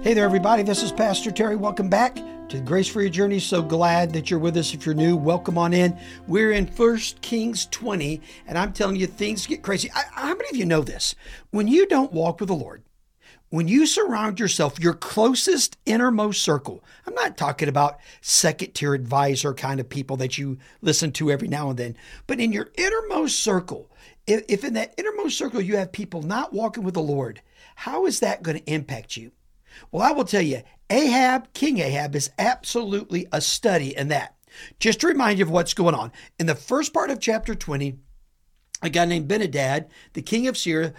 Hey there, everybody. This is Pastor Terry. Welcome back to Grace for Your Journey. So glad that you're with us. If you're new, welcome on in. We're in First Kings 20, and I'm telling you, things get crazy. I, how many of you know this? When you don't walk with the Lord, when you surround yourself, your closest innermost circle, I'm not talking about second tier advisor kind of people that you listen to every now and then, but in your innermost circle, if in that innermost circle you have people not walking with the Lord, how is that going to impact you? Well, I will tell you, Ahab, King Ahab, is absolutely a study in that. Just to remind you of what's going on. In the first part of chapter 20, a guy named Ben-hadad, the king of Syria,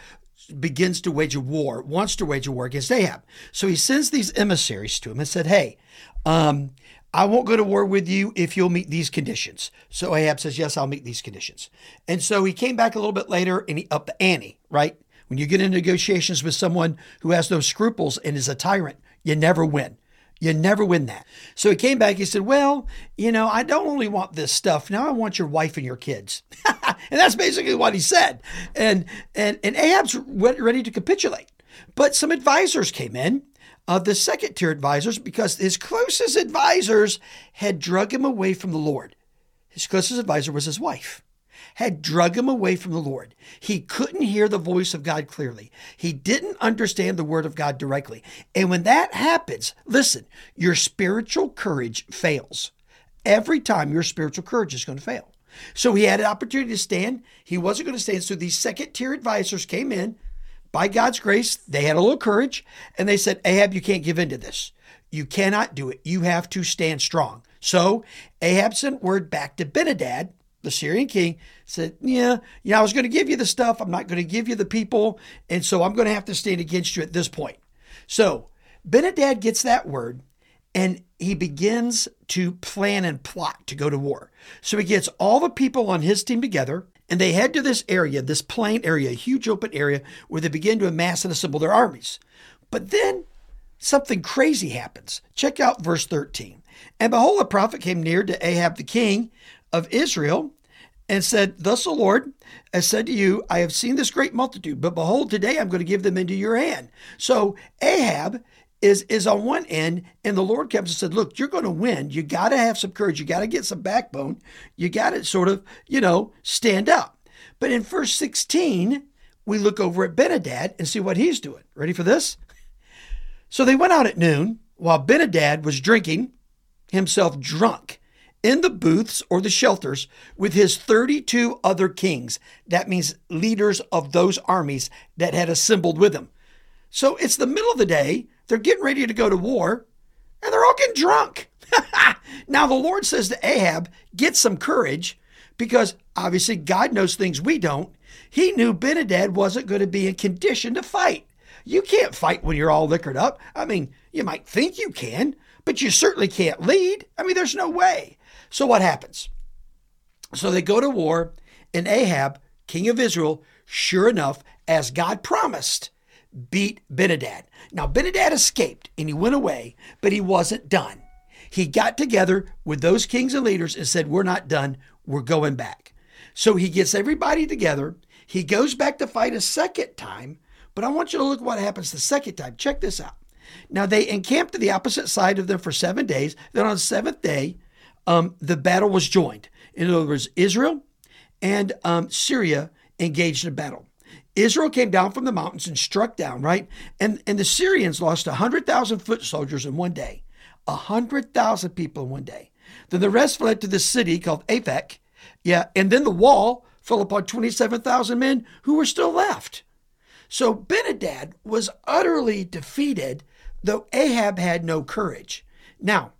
begins to wage a war, wants to wage a war against Ahab. So he sends these emissaries to him and said, Hey, um, I won't go to war with you if you'll meet these conditions. So Ahab says, Yes, I'll meet these conditions. And so he came back a little bit later and he upped the ante, right? When you get in negotiations with someone who has no scruples and is a tyrant, you never win. You never win that. So he came back. He said, Well, you know, I don't only want this stuff. Now I want your wife and your kids. and that's basically what he said. And, and, and Ahab's ready to capitulate. But some advisors came in, uh, the second tier advisors, because his closest advisors had drug him away from the Lord. His closest advisor was his wife had drug him away from the Lord. He couldn't hear the voice of God clearly. He didn't understand the word of God directly. And when that happens, listen, your spiritual courage fails. Every time your spiritual courage is going to fail. So he had an opportunity to stand. He wasn't going to stand. So these second tier advisors came in. By God's grace, they had a little courage and they said, Ahab, you can't give in to this. You cannot do it. You have to stand strong. So Ahab sent word back to Ben-hadad, the Syrian king, said, Yeah, yeah, I was going to give you the stuff. I'm not going to give you the people. And so I'm going to have to stand against you at this point. So Ben-hadad gets that word and he begins to plan and plot to go to war. So he gets all the people on his team together and they head to this area, this plain area, a huge open area where they begin to amass and assemble their armies. But then something crazy happens. Check out verse 13. And behold, a prophet came near to Ahab the king of Israel and said, Thus the Lord has said to you, I have seen this great multitude, but behold, today I'm going to give them into your hand. So Ahab is is on one end, and the Lord comes and said, Look, you're going to win. You got to have some courage. You got to get some backbone. You got to sort of, you know, stand up. But in verse 16, we look over at Ben-hadad and see what he's doing. Ready for this? So they went out at noon while Ben-hadad was drinking himself drunk in the booths or the shelters with his 32 other kings. That means leaders of those armies that had assembled with him. So it's the middle of the day. They're getting ready to go to war and they're all getting drunk. now the Lord says to Ahab, get some courage because obviously God knows things we don't. He knew Ben-hadad wasn't going to be in condition to fight. You can't fight when you're all liquored up. I mean, you might think you can, but you certainly can't lead. I mean, there's no way. So what happens? So they go to war, and Ahab, king of Israel, sure enough, as God promised, beat Ben-hadad. Now, Ben-hadad escaped and he went away, but he wasn't done. He got together with those kings and leaders and said, We're not done. We're going back. So he gets everybody together. He goes back to fight a second time, but I want you to look what happens the second time. Check this out. Now, they encamped to the opposite side of them for seven days. Then on the seventh day, um, the battle was joined. In other words, Israel and um, Syria engaged in battle. Israel came down from the mountains and struck down, right? And, and the Syrians lost 100,000 foot soldiers in one day. 100,000 people in one day. Then the rest fled to the city called Aphek. Yeah, and then the wall fell upon 27,000 men who were still left. So Ben-hadad was utterly defeated, though Ahab had no courage. Now,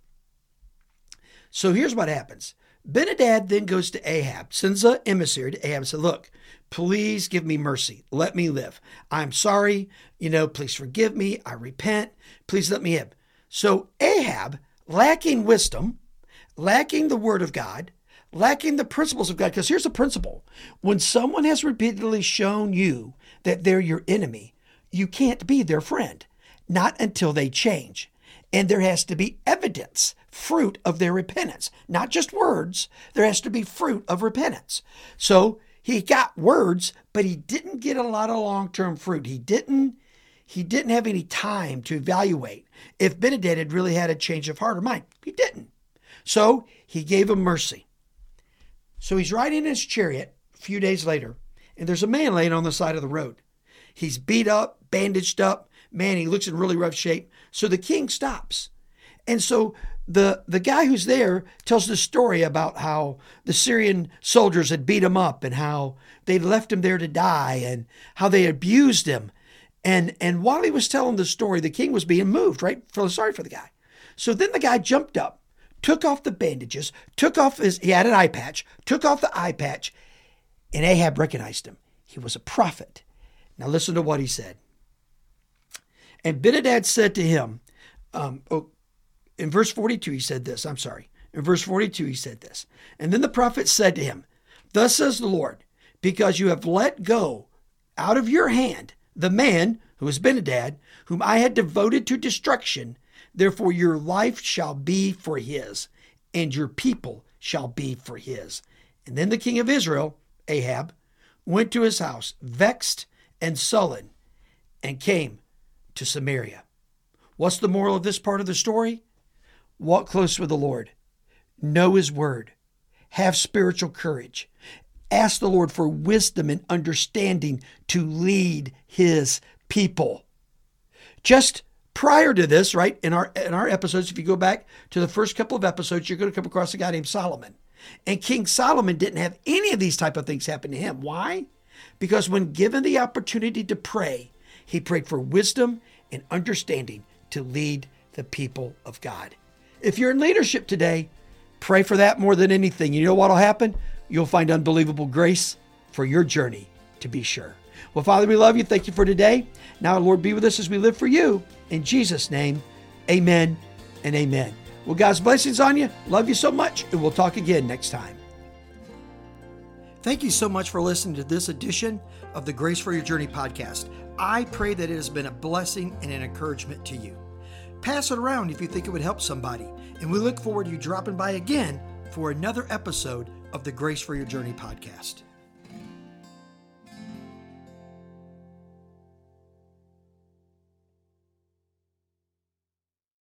so here's what happens. Ben-hadad then goes to Ahab, sends an emissary to Ahab and said, Look, please give me mercy. Let me live. I'm sorry. You know, please forgive me. I repent. Please let me live. So Ahab, lacking wisdom, lacking the word of God, lacking the principles of God, because here's the principle when someone has repeatedly shown you that they're your enemy, you can't be their friend, not until they change. And there has to be evidence fruit of their repentance, not just words. There has to be fruit of repentance. So he got words, but he didn't get a lot of long term fruit. He didn't. he didn't have any time to evaluate if Ben-hadad had really had a change of heart or mind. He didn't. So he gave him mercy. So he's riding in his chariot a few days later, and there's a man laying on the side of the road. He's beat up, bandaged up. Man, he looks in really rough shape. So the king stops. And so the, the guy who's there tells the story about how the Syrian soldiers had beat him up and how they left him there to die and how they abused him. And, and while he was telling the story, the king was being moved, right? Feeling sorry for the guy. So then the guy jumped up, took off the bandages, took off his, he had an eye patch, took off the eye patch, and Ahab recognized him. He was a prophet. Now listen to what he said. And Ben-hadad said to him, um, oh, in verse 42, he said this. I'm sorry. In verse 42, he said this. And then the prophet said to him, Thus says the Lord, because you have let go out of your hand the man who is Ben-hadad, whom I had devoted to destruction, therefore your life shall be for his, and your people shall be for his. And then the king of Israel, Ahab, went to his house, vexed and sullen, and came to Samaria. What's the moral of this part of the story? Walk close with the Lord, know his word, have spiritual courage, ask the Lord for wisdom and understanding to lead his people. Just prior to this, right, in our in our episodes, if you go back to the first couple of episodes, you're going to come across a guy named Solomon. And King Solomon didn't have any of these type of things happen to him. Why? Because when given the opportunity to pray, he prayed for wisdom and understanding to lead the people of God. If you're in leadership today, pray for that more than anything. You know what'll happen? You'll find unbelievable grace for your journey, to be sure. Well, Father, we love you. Thank you for today. Now, Lord, be with us as we live for you. In Jesus' name, amen and amen. Well, God's blessings on you. Love you so much, and we'll talk again next time. Thank you so much for listening to this edition of the Grace for Your Journey podcast. I pray that it has been a blessing and an encouragement to you. Pass it around if you think it would help somebody, and we look forward to you dropping by again for another episode of the Grace for Your Journey podcast.